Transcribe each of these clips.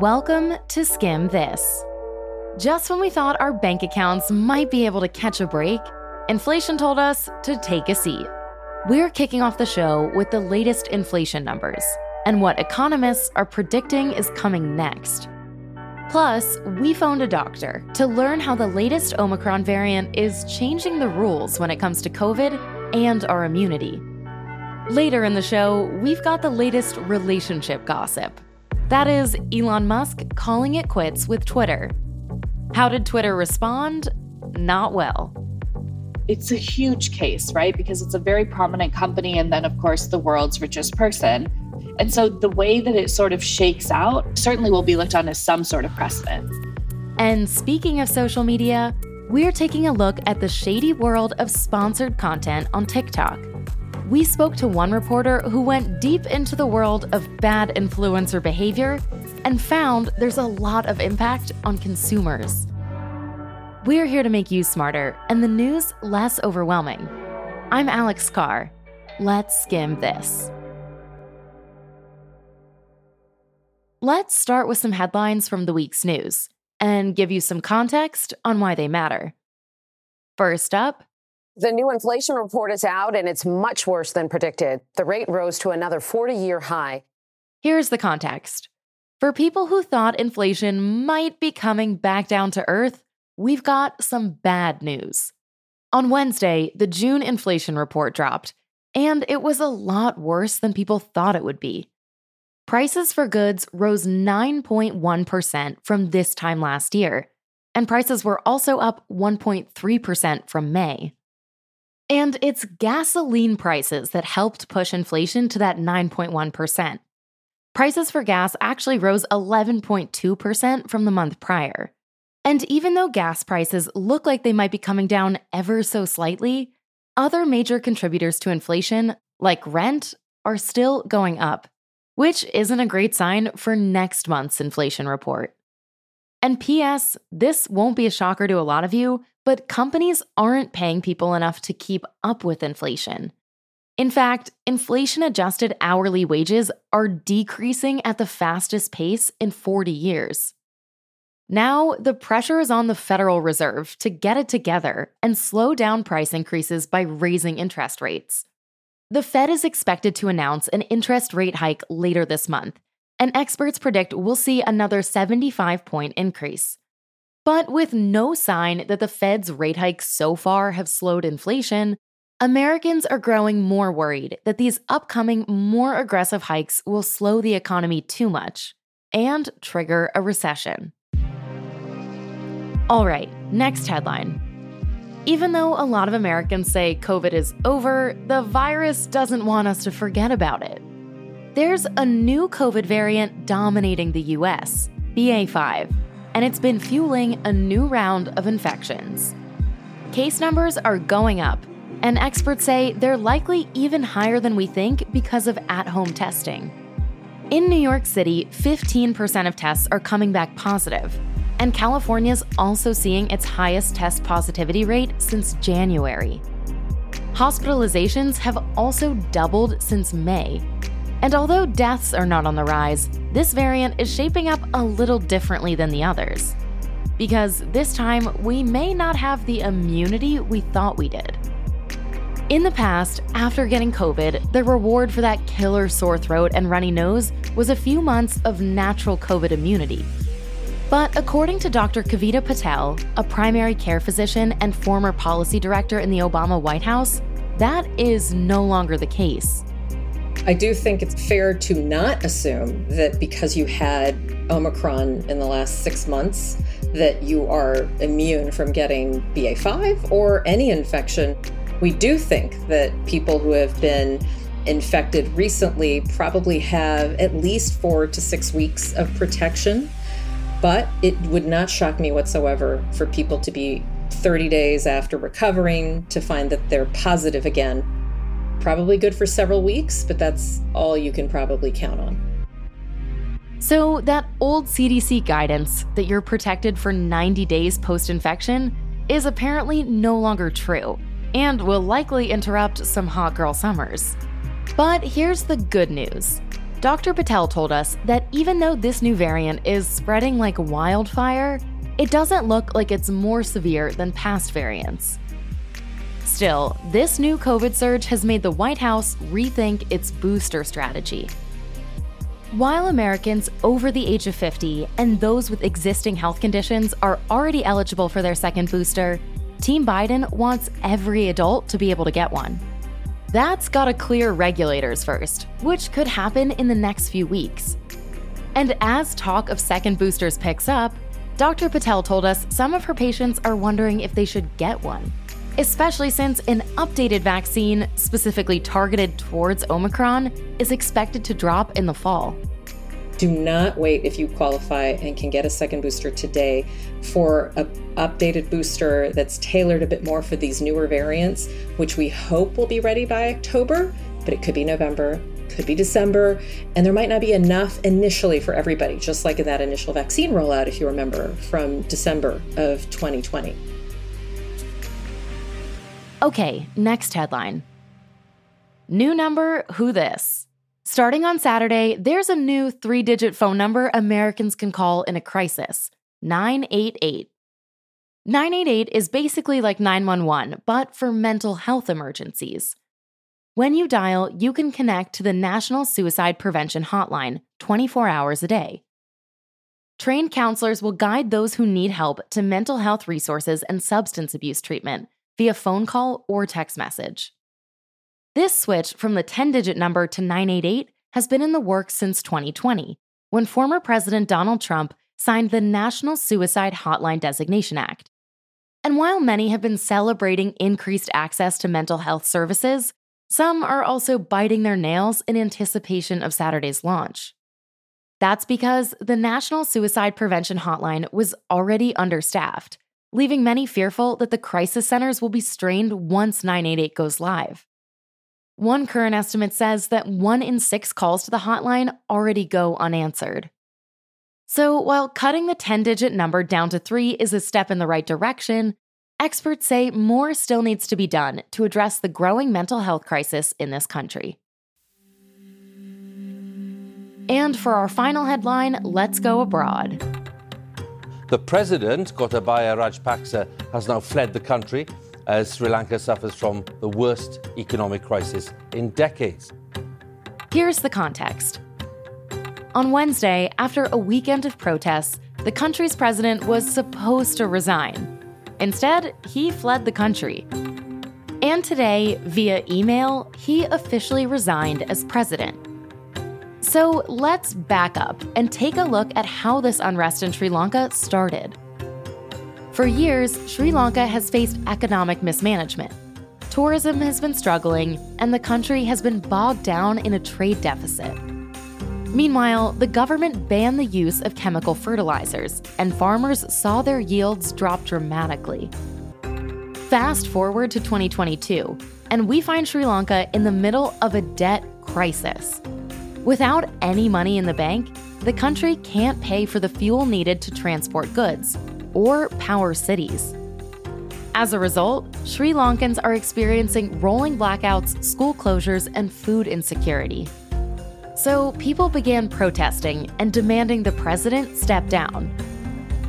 Welcome to Skimm This. Just when we thought our bank accounts might be able to catch a break, inflation told us to take a seat. We're kicking off the show with the latest inflation numbers and what economists are predicting is coming next. Plus, we phoned a doctor to learn how the latest Omicron variant is changing the rules when it comes to COVID and our immunity. Later in the show, we've got the latest relationship gossip that is Elon Musk calling it quits with Twitter. How did Twitter respond? Not well. It's a huge case, right? Because it's a very prominent company, and then, of course, the world's richest person. And so the way that it sort of shakes out certainly will be looked on as some sort of precedent. And speaking of social media, we're taking a look at the shady world of sponsored content on TikTok we spoke to one reporter who went deep into the world of bad influencer behavior and found there's a lot of impact on consumers. We're here to make you smarter and the news less overwhelming. I'm Alex Carr. Let's skim this. Let's start with some headlines from the week's news and give you some context on why they matter. First up, the new inflation report is out and it's much worse than predicted. The rate rose to another 40 year high. Here's the context. For people who thought inflation might be coming back down to earth, we've got some bad news. On Wednesday, the June inflation report dropped, and it was a lot worse than people thought it would be. Prices for goods rose 9.1% from this time last year, and prices were also up 1.3% from May. And it's gasoline prices that helped push inflation to that 9.1%. Prices for gas actually rose 11.2% from the month prior. And even though gas prices look like they might be coming down ever so slightly, other major contributors to inflation, like rent, are still going up, which isn't a great sign for next month's inflation report. And P.S., this won't be a shocker to a lot of you, but companies aren't paying people enough to keep up with inflation. In fact, inflation adjusted hourly wages are decreasing at the fastest pace in 40 years. Now, the pressure is on the Federal Reserve to get it together and slow down price increases by raising interest rates. The Fed is expected to announce an interest rate hike later this month, and experts predict we'll see another 75 point increase. But with no sign that the Fed's rate hikes so far have slowed inflation, Americans are growing more worried that these upcoming, more aggressive hikes will slow the economy too much and trigger a recession. All right, next headline. Even though a lot of Americans say COVID is over, the virus doesn't want us to forget about it. There's a new COVID variant dominating the US, BA5 and it's been fueling a new round of infections. Case numbers are going up, and experts say they're likely even higher than we think because of at home testing. In New York City, 15% of tests are coming back positive, and California's also seeing its highest test positivity rate since January. Hospitalizations have also doubled since May, and although deaths are not on the rise, this variant is shaping up a little differently than the others. Because this time, we may not have the immunity we thought we did. In the past, after getting COVID, the reward for that killer sore throat and runny nose was a few months of natural COVID immunity. But according to Dr. Kavita Patel, a primary care physician and former policy director in the Obama White House, that is no longer the case. I do think it's fair to not assume that because you had Omicron in the last six months, that you are immune from getting BA5 or any infection. We do think that people who have been infected recently probably have at least four to six weeks of protection. But it would not shock me whatsoever for people to be 30 days after recovering to find that they're positive again probably good for several weeks, but that's all you can probably count on. So, that old CDC guidance that you're protected for 90 days post infection is apparently no longer true and will likely interrupt some hot girl summers. But here's the good news Dr. Patel told us that even though this new variant is spreading like wildfire, it doesn't look like it's more severe than past variants. Still, this new COVID surge has made the White House rethink its booster strategy. While Americans over the age of 50 and those with existing health conditions are already eligible for their second booster, Team Biden wants every adult to be able to get one. That's gotta clear regulators first, which could happen in the next few weeks. And as talk of second boosters picks up, Dr. Patel told us some of her patients are wondering if they should get one, especially since an updated vaccine specifically targeted towards Omicron is expected to drop in the fall. Do not wait if you qualify and can get a second booster today for an updated booster that's tailored a bit more for these newer variants, which we hope will be ready by October, but it could be November, could be December, and there might not be enough initially for everybody, just like in that initial vaccine rollout, if you remember, from December of 2020. Okay, next headline. New number, who this? Starting on Saturday, there's a new three digit phone number Americans can call in a crisis 988. 988 is basically like 911, but for mental health emergencies. When you dial, you can connect to the National Suicide Prevention Hotline 24 hours a day. Trained counselors will guide those who need help to mental health resources and substance abuse treatment via phone call or text message. This switch from the 10 digit number to 988 has been in the works since 2020, when former President Donald Trump signed the National Suicide Hotline Designation Act. And while many have been celebrating increased access to mental health services, some are also biting their nails in anticipation of Saturday's launch. That's because the National Suicide Prevention Hotline was already understaffed, leaving many fearful that the crisis centers will be strained once 988 goes live. One current estimate says that one in six calls to the hotline already go unanswered. So, while cutting the 10 digit number down to three is a step in the right direction, experts say more still needs to be done to address the growing mental health crisis in this country. And for our final headline, let's go abroad. The president, Gotabaya Rajapaksa, has now fled the country as Sri Lanka suffers from the worst economic crisis in decades. Here's the context. On Wednesday, after a weekend of protests, the country's president was supposed to resign. Instead, he fled the country. And today, via email, he officially resigned as president. So let's back up and take a look at how this unrest in Sri Lanka started. For years, Sri Lanka has faced economic mismanagement. Tourism has been struggling, and the country has been bogged down in a trade deficit. Meanwhile, the government banned the use of chemical fertilizers, and farmers saw their yields drop dramatically. Fast forward to 2022, and we find Sri Lanka in the middle of a debt crisis. Without any money in the bank, the country can't pay for the fuel needed to transport goods or power cities. As a result, Sri Lankans are experiencing rolling blackouts, school closures, and food insecurity. So people began protesting and demanding the president step down.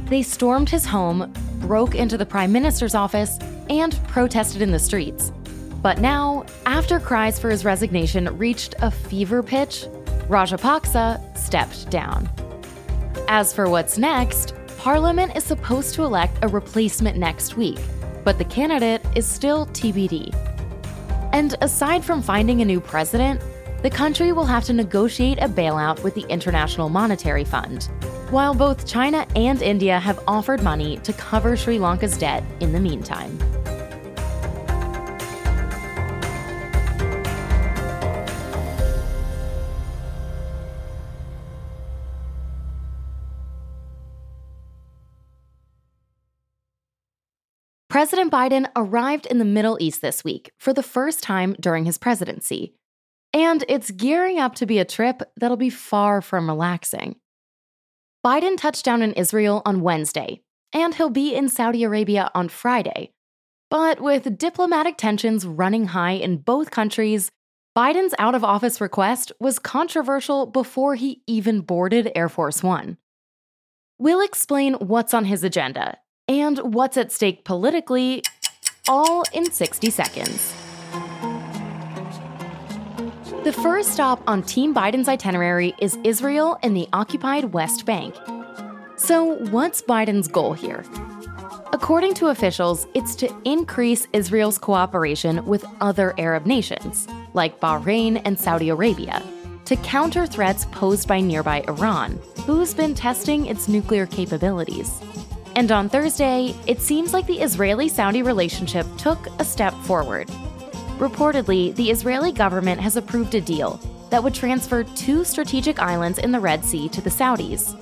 They stormed his home, broke into the prime minister's office, and protested in the streets. But now, after cries for his resignation reached a fever pitch, Rajapaksa stepped down. As for what's next, Parliament is supposed to elect a replacement next week, but the candidate is still TBD. And aside from finding a new president, the country will have to negotiate a bailout with the International Monetary Fund, while both China and India have offered money to cover Sri Lanka's debt in the meantime. President Biden arrived in the Middle East this week for the first time during his presidency. And it's gearing up to be a trip that'll be far from relaxing. Biden touched down in Israel on Wednesday, and he'll be in Saudi Arabia on Friday. But with diplomatic tensions running high in both countries, Biden's out of office request was controversial before he even boarded Air Force One. We'll explain what's on his agenda and what's at stake politically, all in 60 seconds. The first stop on Team Biden's itinerary is Israel and the occupied West Bank. So, what's Biden's goal here? According to officials, it's to increase Israel's cooperation with other Arab nations, like Bahrain and Saudi Arabia, to counter threats posed by nearby Iran, who's been testing its nuclear capabilities. And on Thursday, it seems like the Israeli Saudi relationship took a step forward Reportedly, the Israeli government has approved a deal that would transfer two strategic islands in the Red Sea to the Saudis.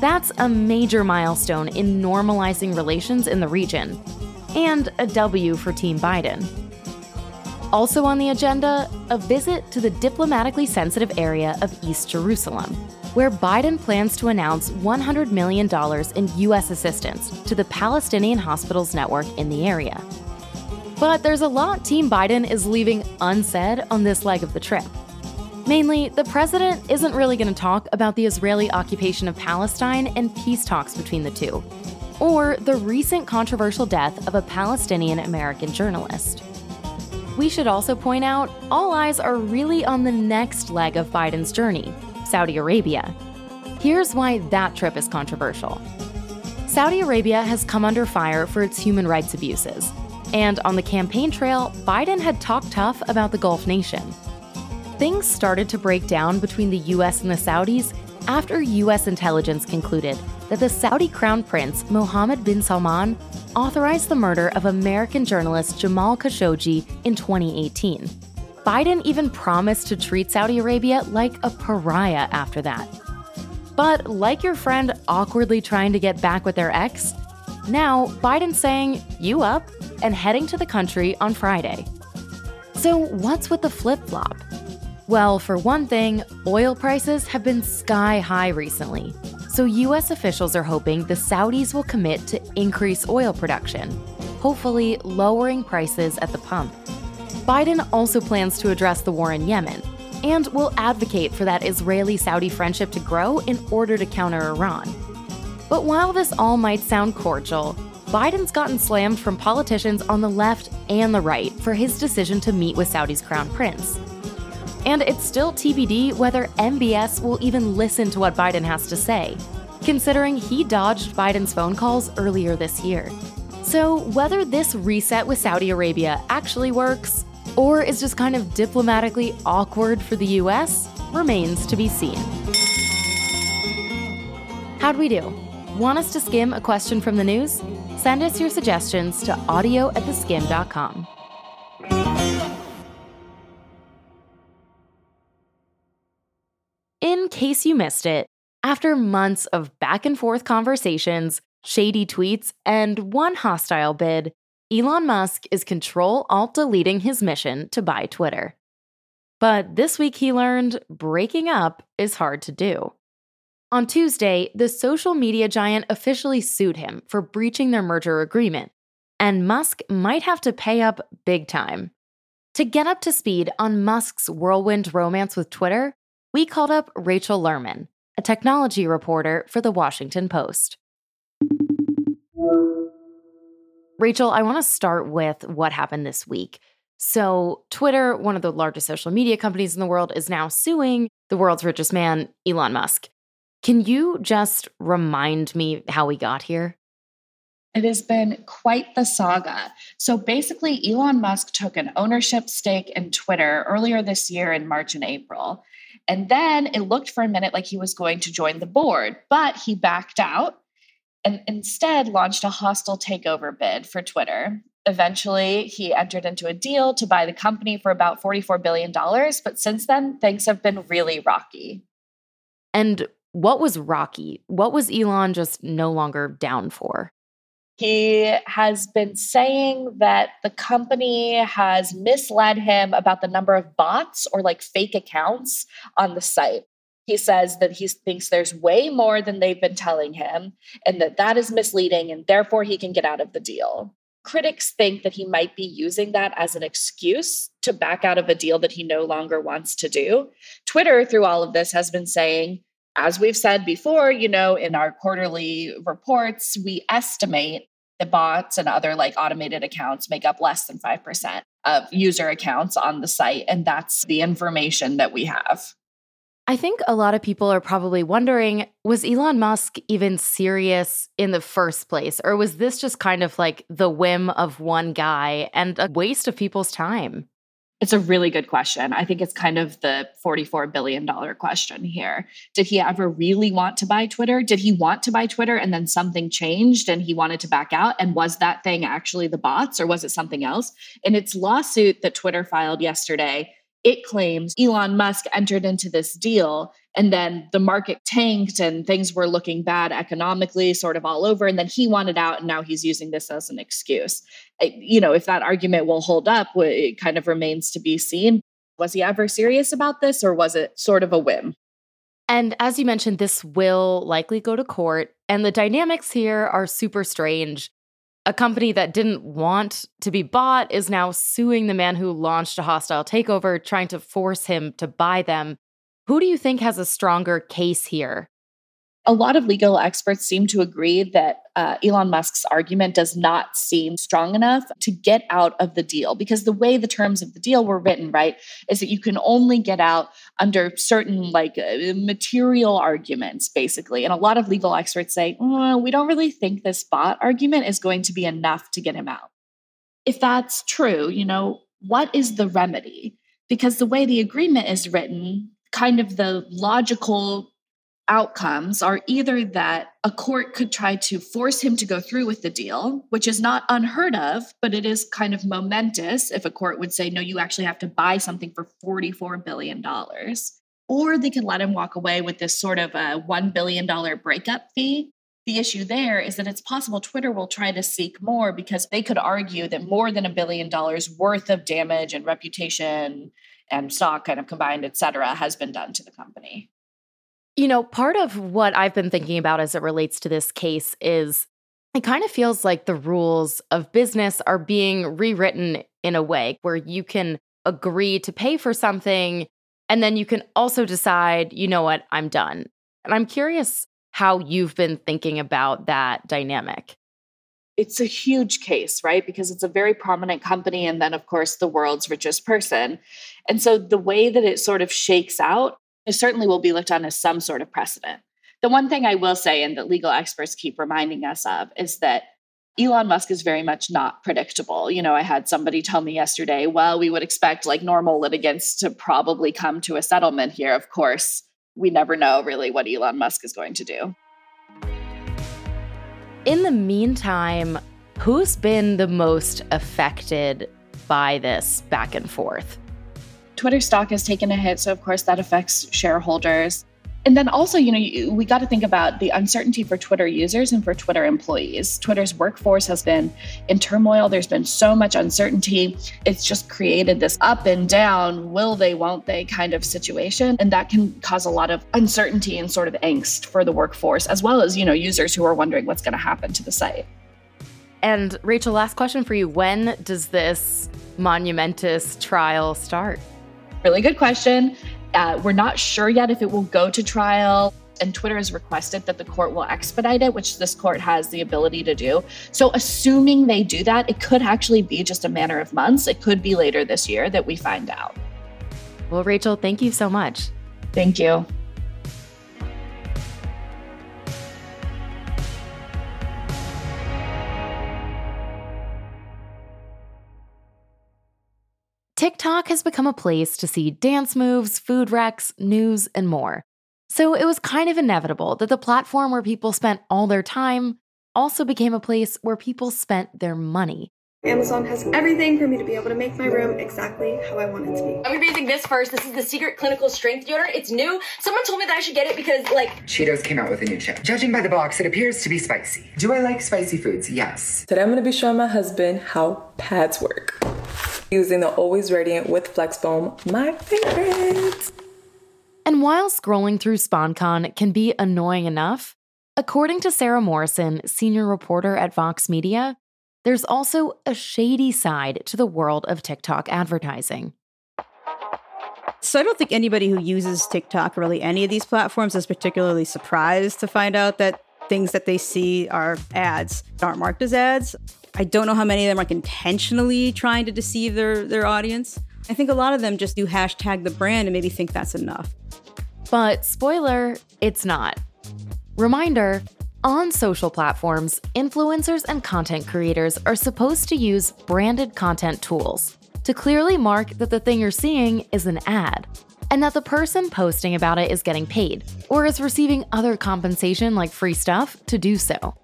That's a major milestone in normalizing relations in the region, and a W for Team Biden. Also on the agenda, a visit to the diplomatically sensitive area of East Jerusalem, where Biden plans to announce $100 million in U.S. assistance to the Palestinian hospitals network in the area. But there's a lot Team Biden is leaving unsaid on this leg of the trip. Mainly, the president isn't really going to talk about the Israeli occupation of Palestine and peace talks between the two, or the recent controversial death of a Palestinian American journalist. We should also point out all eyes are really on the next leg of Biden's journey Saudi Arabia. Here's why that trip is controversial. Saudi Arabia has come under fire for its human rights abuses, and on the campaign trail, Biden had talked tough about the Gulf nation. Things started to break down between the US and the Saudis after US intelligence concluded that the Saudi crown prince Mohammed bin Salman authorized the murder of American journalist Jamal Khashoggi in 2018. Biden even promised to treat Saudi Arabia like a pariah after that. But like your friend awkwardly trying to get back with their ex, now Biden's saying, You up? and heading to the country on Friday. So, what's with the flip flop? Well, for one thing, oil prices have been sky high recently. So, US officials are hoping the Saudis will commit to increase oil production, hopefully lowering prices at the pump. Biden also plans to address the war in Yemen and will advocate for that Israeli Saudi friendship to grow in order to counter Iran. But while this all might sound cordial, Biden's gotten slammed from politicians on the left and the right for his decision to meet with Saudi's crown prince. And it's still TBD whether MBS will even listen to what Biden has to say, considering he dodged Biden's phone calls earlier this year. So, whether this reset with Saudi Arabia actually works, or is just kind of diplomatically awkward for the US, remains to be seen. How'd we do? Want us to skim a question from the news? Send us your suggestions to audio at theskimm.com. In case you missed it, after months of back and forth conversations, shady tweets, and one hostile bid, Elon Musk is control alt deleting his mission to buy Twitter. But this week he learned breaking up is hard to do. On Tuesday, the social media giant officially sued him for breaching their merger agreement, and Musk might have to pay up big time. To get up to speed on Musk's whirlwind romance with Twitter, we called up Rachel Lerman, a technology reporter for The Washington Post. Rachel, I want to start with what happened this week. So, Twitter, one of the largest social media companies in the world, is now suing the world's richest man, Elon Musk. Can you just remind me how we got here? It has been quite the saga. So basically, Elon Musk took an ownership stake in Twitter earlier this year in March and April. And then it looked for a minute like he was going to join the board, but he backed out and instead launched a hostile takeover bid for Twitter. Eventually, he entered into a deal to buy the company for about $44 billion. But since then, things have been really rocky. And what was rocky? What was Elon just no longer down for? He has been saying that the company has misled him about the number of bots or like fake accounts on the site. He says that he thinks there's way more than they've been telling him and that that is misleading and therefore he can get out of the deal. Critics think that he might be using that as an excuse to back out of a deal that he no longer wants to do. Twitter, through all of this, has been saying, as we've said before, you know, in our quarterly reports, we estimate the bots and other like automated accounts make up less than 5% of user accounts on the site. And that's the information that we have. I think a lot of people are probably wondering was Elon Musk even serious in the first place? Or was this just kind of like the whim of one guy and a waste of people's time? It's a really good question. I think it's kind of the $44 billion question here. Did he ever really want to buy Twitter? Did he want to buy Twitter and then something changed and he wanted to back out? And was that thing actually the bots or was it something else? In its lawsuit that Twitter filed yesterday, it claims Elon Musk entered into this deal and then the market tanked and things were looking bad economically, sort of all over. And then he wanted out and now he's using this as an excuse. You know, if that argument will hold up, it kind of remains to be seen. Was he ever serious about this or was it sort of a whim? And as you mentioned, this will likely go to court. And the dynamics here are super strange. A company that didn't want to be bought is now suing the man who launched a hostile takeover, trying to force him to buy them. Who do you think has a stronger case here? A lot of legal experts seem to agree that uh, Elon Musk's argument does not seem strong enough to get out of the deal because the way the terms of the deal were written, right, is that you can only get out under certain like uh, material arguments, basically. And a lot of legal experts say, mm, we don't really think this bot argument is going to be enough to get him out. If that's true, you know, what is the remedy? Because the way the agreement is written, kind of the logical outcomes are either that a court could try to force him to go through with the deal, which is not unheard of, but it is kind of momentous if a court would say, no, you actually have to buy something for $44 billion. Or they could let him walk away with this sort of a $1 billion breakup fee. The issue there is that it's possible Twitter will try to seek more because they could argue that more than a billion dollars worth of damage and reputation and stock kind of combined, et cetera, has been done to the company. You know, part of what I've been thinking about as it relates to this case is it kind of feels like the rules of business are being rewritten in a way where you can agree to pay for something and then you can also decide, you know what, I'm done. And I'm curious how you've been thinking about that dynamic. It's a huge case, right? Because it's a very prominent company and then, of course, the world's richest person. And so the way that it sort of shakes out it certainly will be looked on as some sort of precedent. The one thing I will say, and that legal experts keep reminding us of, is that Elon Musk is very much not predictable. You know, I had somebody tell me yesterday, well, we would expect like normal litigants to probably come to a settlement here. Of course, we never know really what Elon Musk is going to do. In the meantime, who's been the most affected by this back and forth? Twitter stock has taken a hit. So, of course, that affects shareholders. And then also, you know, we got to think about the uncertainty for Twitter users and for Twitter employees. Twitter's workforce has been in turmoil. There's been so much uncertainty. It's just created this up and down, will they, won't they kind of situation. And that can cause a lot of uncertainty and sort of angst for the workforce, as well as, you know, users who are wondering what's going to happen to the site. And Rachel, last question for you. When does this monumentous trial start? Really good question. Uh, we're not sure yet if it will go to trial. And Twitter has requested that the court will expedite it, which this court has the ability to do. So, assuming they do that, it could actually be just a matter of months. It could be later this year that we find out. Well, Rachel, thank you so much. Thank you. TikTok has become a place to see dance moves, food wrecks, news, and more. So it was kind of inevitable that the platform where people spent all their time also became a place where people spent their money. Amazon has everything for me to be able to make my room exactly how I want it to be. I'm gonna be using this first. This is the Secret Clinical Strength Deodorant. It's new. Someone told me that I should get it because, like, Cheetos came out with a new chip. Judging by the box, it appears to be spicy. Do I like spicy foods? Yes. Today I'm gonna be showing my husband how pads work using the Always Radiant with Flex Foam, my favorite. And while scrolling through SponCon can be annoying enough, according to Sara Morrison, senior reporter at Vox Media, there's also a shady side to the world of TikTok advertising. So I don't think anybody who uses TikTok or really any of these platforms is particularly surprised to find out that things that they see are ads aren't marked as ads. I don't know how many of them are intentionally trying to deceive their their audience. I think a lot of them just do hashtag the brand and maybe think that's enough. But spoiler, it's not. Reminder on social platforms, influencers and content creators are supposed to use branded content tools to clearly mark that the thing you're seeing is an ad and that the person posting about it is getting paid or is receiving other compensation like free stuff to do so.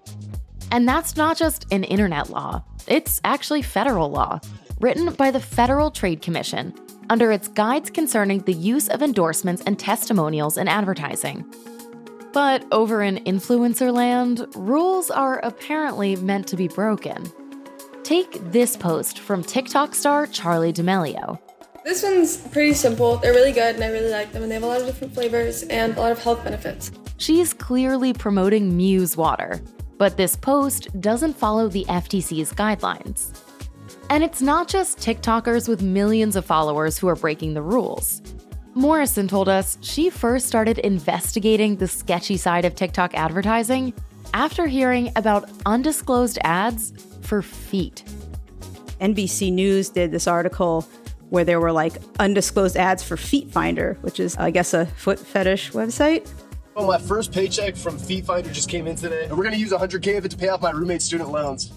And that's not just an internet law, it's actually federal law, written by the Federal Trade Commission under its guides concerning the use of endorsements and testimonials in advertising. But over in influencer land, rules are apparently meant to be broken. Take this post from TikTok star Charlie D'Amelio. This one's pretty simple. They're really good and I really like them and they have a lot of different flavors and a lot of health benefits. She's clearly promoting Muse water, but this post doesn't follow the FTC's guidelines. And it's not just TikTokers with millions of followers who are breaking the rules. Morrison told us she first started investigating the sketchy side of TikTok advertising after hearing about undisclosed ads for feet. NBC News did this article where there were like undisclosed ads for Feet Finder, which is, I guess, a foot fetish website. Well, my first paycheck from Feet Finder just came in today. And we're going to use 100K of it to pay off my roommate's student loans.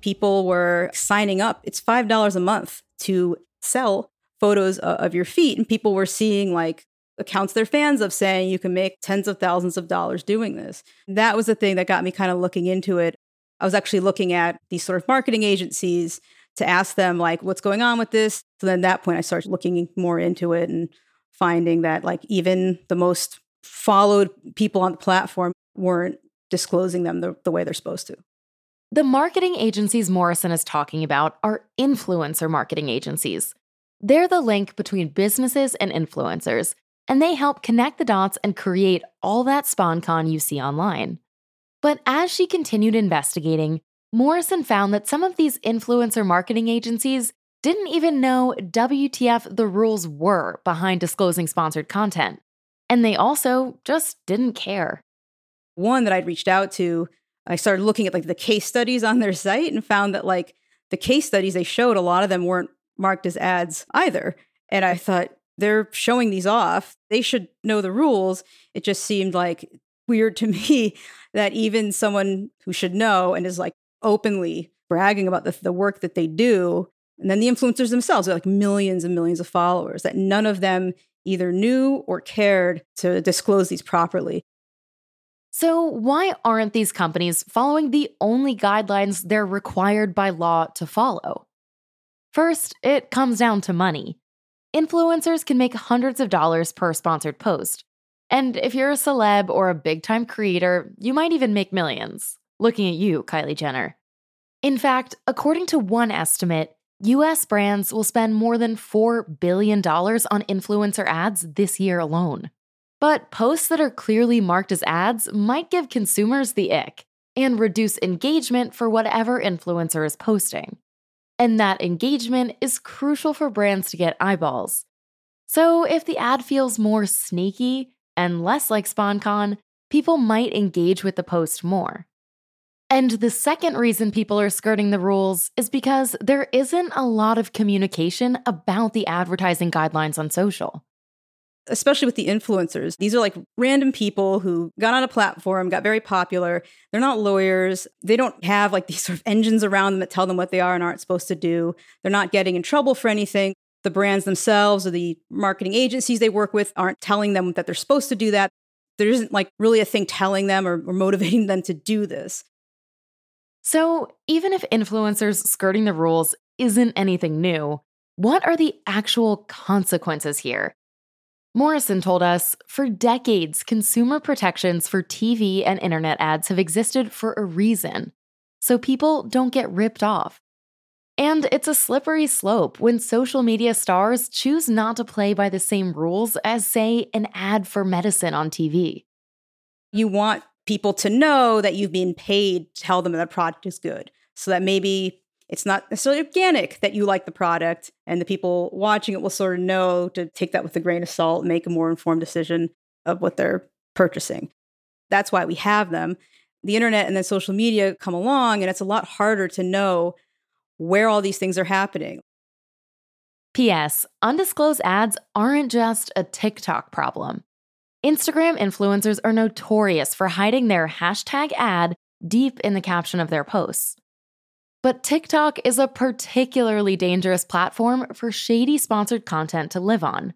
People were signing up. It's $5 a month to sell photos uh, of your feet. And people were seeing like accounts they're fans of saying you can make tens of thousands of dollars doing this. That was the thing that got me kind of looking into it. I was actually looking at these sort of marketing agencies to ask them like what's going on with this so then at that point i started looking more into it and finding that like even the most followed people on the platform weren't disclosing them the, the way they're supposed to. The marketing agencies morrison is talking about are influencer marketing agencies. They're the link between businesses and influencers and they help connect the dots and create all that sponcon you see online. But as she continued investigating Morrison found that some of these influencer marketing agencies didn't even know WTF the rules were behind disclosing sponsored content. And they also just didn't care. One that I'd reached out to, I started looking at like the case studies on their site and found that like the case studies they showed, a lot of them weren't marked as ads either. And I thought, they're showing these off. They should know the rules. It just seemed like weird to me that even someone who should know and is like openly bragging about the, the work that they do. And then the influencers themselves are like millions and millions of followers that none of them either knew or cared to disclose these properly. So, why aren't these companies following the only guidelines they're required by law to follow? First, it comes down to money. Influencers can make hundreds of dollars per sponsored post. And if you're a celeb or a big time creator, you might even make millions. Looking at you, Kylie Jenner. In fact, according to one estimate, US brands will spend more than $4 billion on influencer ads this year alone. But posts that are clearly marked as ads might give consumers the ick and reduce engagement for whatever influencer is posting. And that engagement is crucial for brands to get eyeballs. So if the ad feels more sneaky and less like SponCon, people might engage with the post more. And the second reason people are skirting the rules is because there isn't a lot of communication about the advertising guidelines on social. Especially with the influencers. These are like random people who got on a platform, got very popular. They're not lawyers. They don't have like these sort of engines around them that tell them what they are and aren't supposed to do. They're not getting in trouble for anything. The brands themselves or the marketing agencies they work with aren't telling them that they're supposed to do that. There isn't like really a thing telling them or, or motivating them to do this. So, even if influencers skirting the rules isn't anything new, what are the actual consequences here? Morrison told us for decades, consumer protections for TV and internet ads have existed for a reason, so people don't get ripped off. And it's a slippery slope when social media stars choose not to play by the same rules as, say, an ad for medicine on TV. You want people to know that you've been paid to tell them that the product is good. so that maybe it's not necessarily organic that you like the product and the people watching it will sort of know to take that with a grain of salt and make a more informed decision of what they're purchasing. That's why we have them. The internet and then social media come along, and it's a lot harder to know where all these things are happening. P.S. Undisclosed ads aren't just a TikTok problem. Instagram influencers are notorious for hiding their hashtag ad deep in the caption of their posts. But TikTok is a particularly dangerous platform for shady sponsored content to live on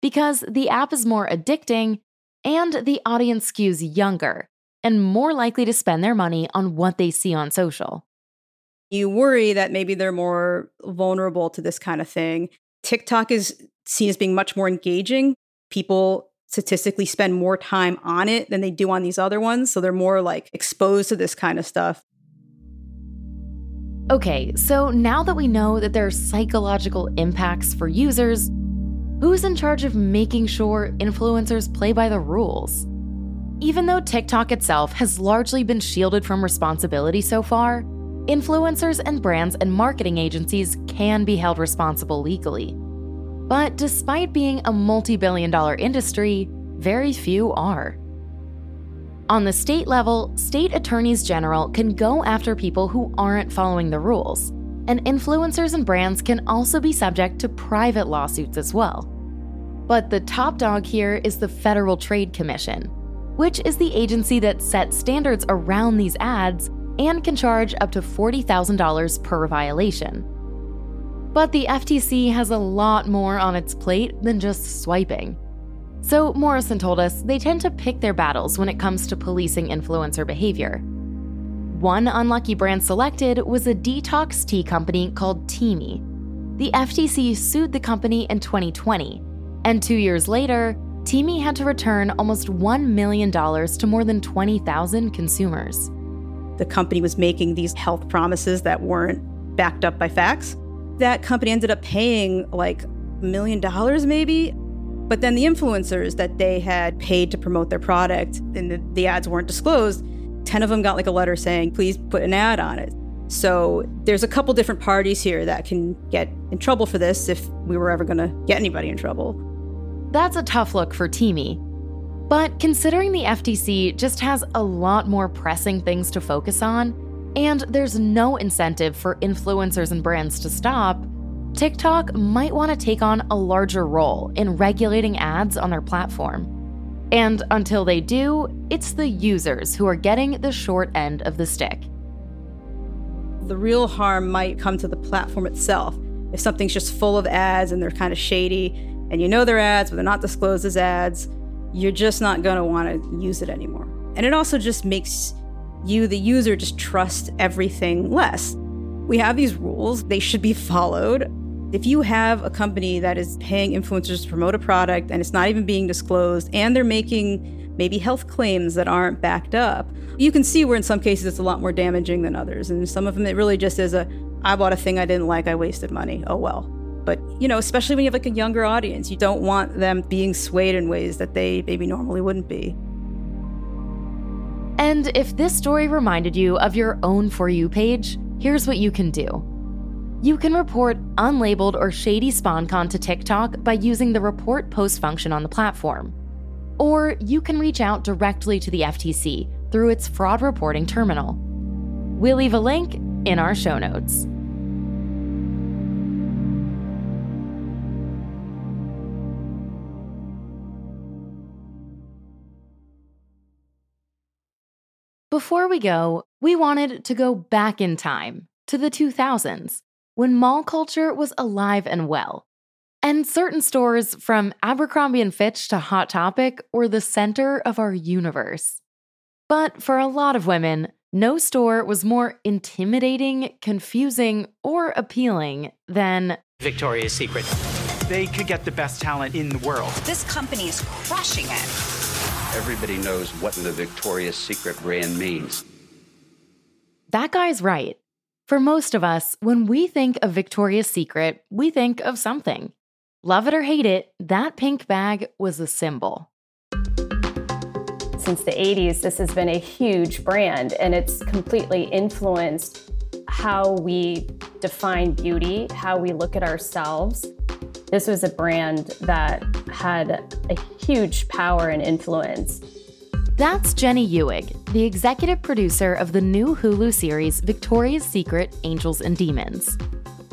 because the app is more addicting and the audience skews younger and more likely to spend their money on what they see on social. You worry that maybe they're more vulnerable to this kind of thing. TikTok is seen as being much more engaging. People statistically spend more time on it than they do on these other ones. So they're more like exposed to this kind of stuff. Okay, so now that we know that there are psychological impacts for users, who's in charge of making sure influencers play by the rules? Even though TikTok itself has largely been shielded from responsibility so far, influencers and brands and marketing agencies can be held responsible legally. But despite being a multi billion dollar industry, very few are. On the state level, state attorneys general can go after people who aren't following the rules, and influencers and brands can also be subject to private lawsuits as well. But the top dog here is the Federal Trade Commission, which is the agency that sets standards around these ads and can charge up to $40,000 per violation. But the FTC has a lot more on its plate than just swiping. So, Morrison told us they tend to pick their battles when it comes to policing influencer behavior. One unlucky brand selected was a detox tea company called Teami. The FTC sued the company in 2020, and two years later, Teami had to return almost $1 million to more than 20,000 consumers. The company was making these health promises that weren't backed up by facts. That company ended up paying like a million dollars, maybe, but then the influencers that they had paid to promote their product and the, the ads weren't disclosed, 10 of them got like a letter saying, please put an ad on it. So there's a couple different parties here that can get in trouble for this if we were ever going to get anybody in trouble. That's a tough look for Teami. But considering the FTC just has a lot more pressing things to focus on, and there's no incentive for influencers and brands to stop, TikTok might want to take on a larger role in regulating ads on their platform. And until they do, it's the users who are getting the short end of the stick. The real harm might come to the platform itself. If something's just full of ads and they're kind of shady, and you know they're ads, but they're not disclosed as ads, you're just not going to want to use it anymore. And it also just makes you, the user, just trust everything less. We have these rules, they should be followed. If you have a company that is paying influencers to promote a product and it's not even being disclosed, and they're making maybe health claims that aren't backed up, you can see where in some cases it's a lot more damaging than others. And some of them, it really just is a I bought a thing I didn't like, I wasted money. Oh well. But, you know, especially when you have like a younger audience, you don't want them being swayed in ways that they maybe normally wouldn't be. And if this story reminded you of your own For You page, here's what you can do. You can report unlabeled or shady SponCon to TikTok by using the report post function on the platform. Or you can reach out directly to the FTC through its fraud reporting terminal. We'll leave a link in our show notes. Before we go, we wanted to go back in time to the 2000s when mall culture was alive and well. And certain stores from Abercrombie and Fitch to Hot Topic were the center of our universe. But for a lot of women, no store was more intimidating, confusing, or appealing than Victoria's Secret. They could get the best talent in the world. This company is crushing it. Everybody knows what the Victoria's Secret brand means. That guy's right. For most of us, when we think of Victoria's Secret, we think of something. Love it or hate it, that pink bag was a symbol. Since the 80s, this has been a huge brand and it's completely influenced how we define beauty, how we look at ourselves. This was a brand that had a huge power and influence. That's Jenny Ewig, the executive producer of the new Hulu series Victoria's Secret Angels and Demons.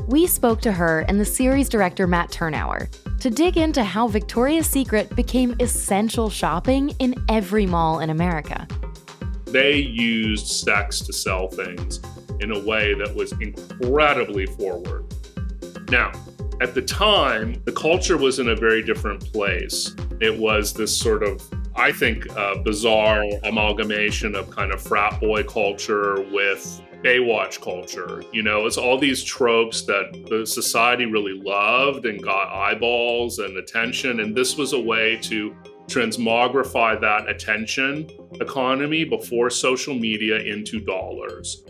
We spoke to her and the series director Matt Tyrnauer to dig into how Victoria's Secret became essential shopping in every mall in America. They used sex to sell things in a way that was incredibly forward. Now, at the time, the culture was in a very different place. It was this sort of, I think, uh, bizarre amalgamation of kind of frat boy culture with Baywatch culture. You know, it's all these tropes that the society really loved and got eyeballs and attention. And this was a way to transmogrify that attention economy before social media into dollars.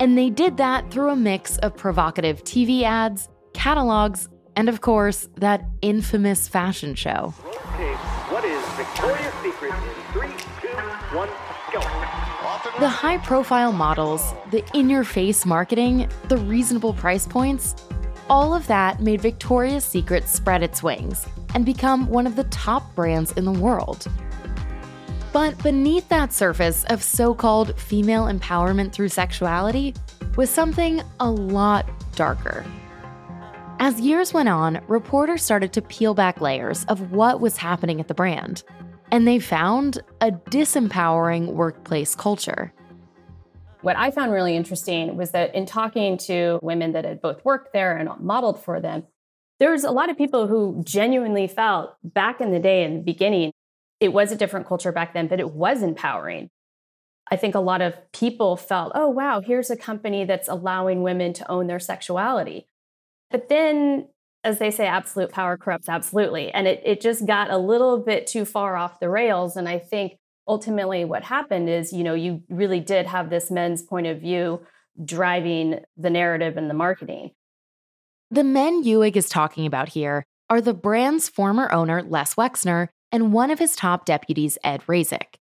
And they did that through a mix of provocative TV ads, catalogs, and of course, that infamous fashion show. Okay, what is Victoria's Secret in three, two, one, go? The high profile models, the in your face marketing, the reasonable price points, all of that made Victoria's Secret spread its wings and become one of the top brands in the world. But beneath that surface of so called female empowerment through sexuality was something a lot darker. As years went on, reporters started to peel back layers of what was happening at the brand, and they found a disempowering workplace culture. What I found really interesting was that in talking to women that had both worked there and modeled for them, there was a lot of people who genuinely felt back in the day in the beginning it was a different culture back then, but it was empowering. I think a lot of people felt, oh, wow, here's a company that's allowing women to own their sexuality. But then, as they say, absolute power corrupts absolutely. And it, it just got a little bit too far off the rails. And I think ultimately what happened is, you know, you really did have this men's point of view driving the narrative and the marketing. The men Ewig is talking about here are the brand's former owner, Les Wexner, and one of his top deputies, Ed Razek.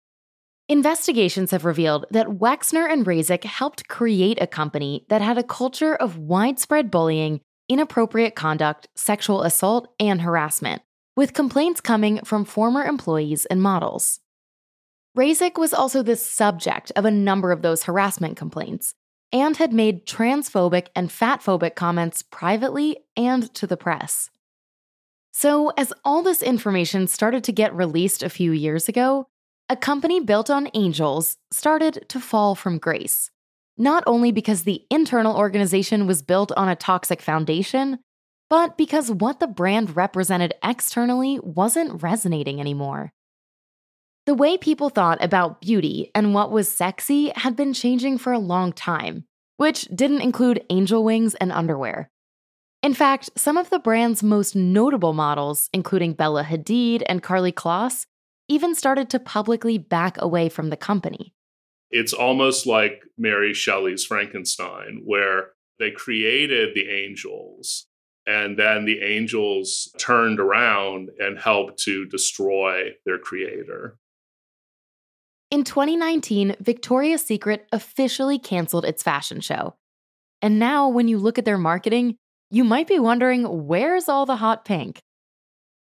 Investigations have revealed that Wexner and Razek helped create a company that had a culture of widespread bullying, inappropriate conduct, sexual assault, and harassment, with complaints coming from former employees and models. Razek was also the subject of a number of those harassment complaints and had made transphobic and fatphobic comments privately and to the press. So, as all this information started to get released a few years ago, a company built on angels started to fall from grace. Not only because the internal organization was built on a toxic foundation, but because what the brand represented externally wasn't resonating anymore. The way people thought about beauty and what was sexy had been changing for a long time, which didn't include angel wings and underwear. In fact, some of the brand's most notable models, including Bella Hadid and Karlie Kloss, even started to publicly back away from the company. It's almost like Mary Shelley's Frankenstein, where they created the angels, and then the angels turned around and helped to destroy their creator. In 2019, Victoria's Secret officially canceled its fashion show. And now, when you look at their marketing, you might be wondering where's all the hot pink?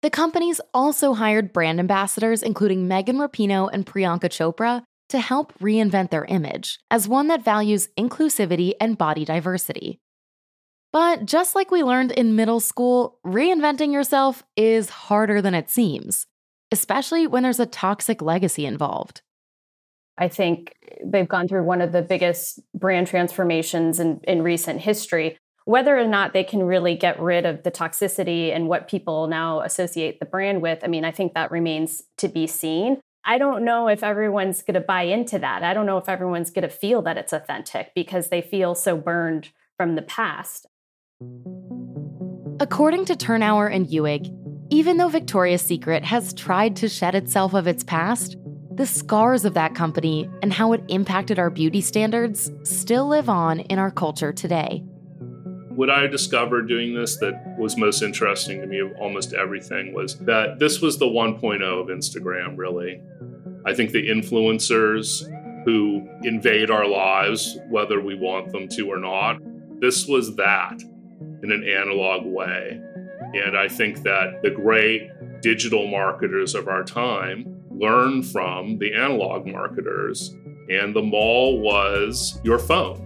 The companies also hired brand ambassadors, including Megan Rapinoe and Priyanka Chopra, to help reinvent their image as one that values inclusivity and body diversity. But just like we learned in middle school, reinventing yourself is harder than it seems, especially when there's a toxic legacy involved. I think they've gone through one of the biggest brand transformations in, in recent history whether or not they can really get rid of the toxicity and what people now associate the brand with, I mean, I think that remains to be seen. I don't know if everyone's going to buy into that. I don't know if everyone's going to feel that it's authentic because they feel so burned from the past. According to Tyrnauer and Ewig, even though Victoria's Secret has tried to shed itself of its past, the scars of that company and how it impacted our beauty standards still live on in our culture today. What I discovered doing this that was most interesting to me of almost everything was that this was the 1.0 of Instagram, really. I think the influencers who invade our lives, whether we want them to or not. This was that in an analog way. And I think that the great digital marketers of our time learned from the analog marketers, and the mall was your phone.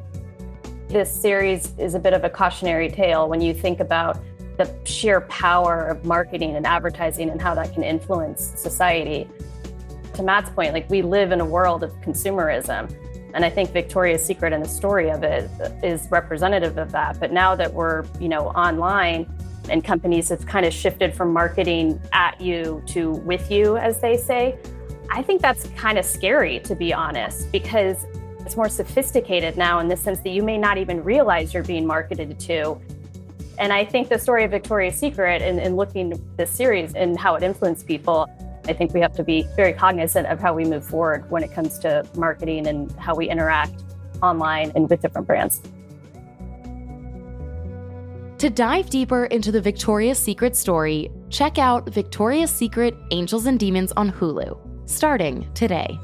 This series is a bit of a cautionary tale when you think about the sheer power of marketing and advertising and how that can influence society. To Matt's point, like we live in a world of consumerism. And I think Victoria's Secret and the story of it is representative of that. But now that we're, you know, online and companies have kind of shifted from marketing at you to with you, as they say, I think that's kind of scary, to be honest, because it's more sophisticated now in the sense that you may not even realize you're being marketed to and I think the story of Victoria's Secret and, and looking this series and how it influenced people, I think we have to be very cognizant of how we move forward when it comes to marketing and how we interact online and with different brands. To dive deeper into the Victoria's Secret story, check out Victoria's Secret Angels and Demons on Hulu, starting today.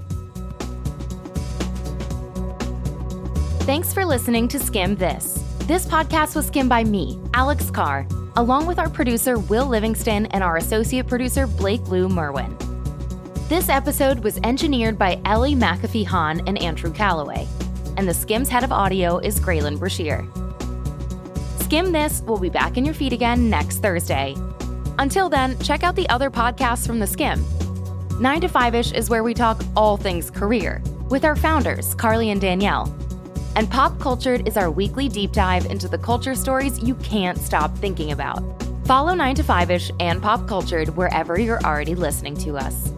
Thanks for listening to Skimm This. This podcast was skimmed by me, Alex Carr, along with our producer Will Livingston and our associate producer Blake Lou Merwin. This episode was engineered by Ellie McAfee Hahn and Andrew Calloway, and the Skimm's head of audio is Graylin Brashear. Skimm This will be back in your feed again next Thursday. Until then, check out the other podcasts from the Skimm. 9 to 5 ish is where we talk all things career with our founders, Carly and Danielle and Pop Cultured is our weekly deep dive into the culture stories you can't stop thinking about. Follow 9 to 5ish and Pop Cultured wherever you're already listening to us.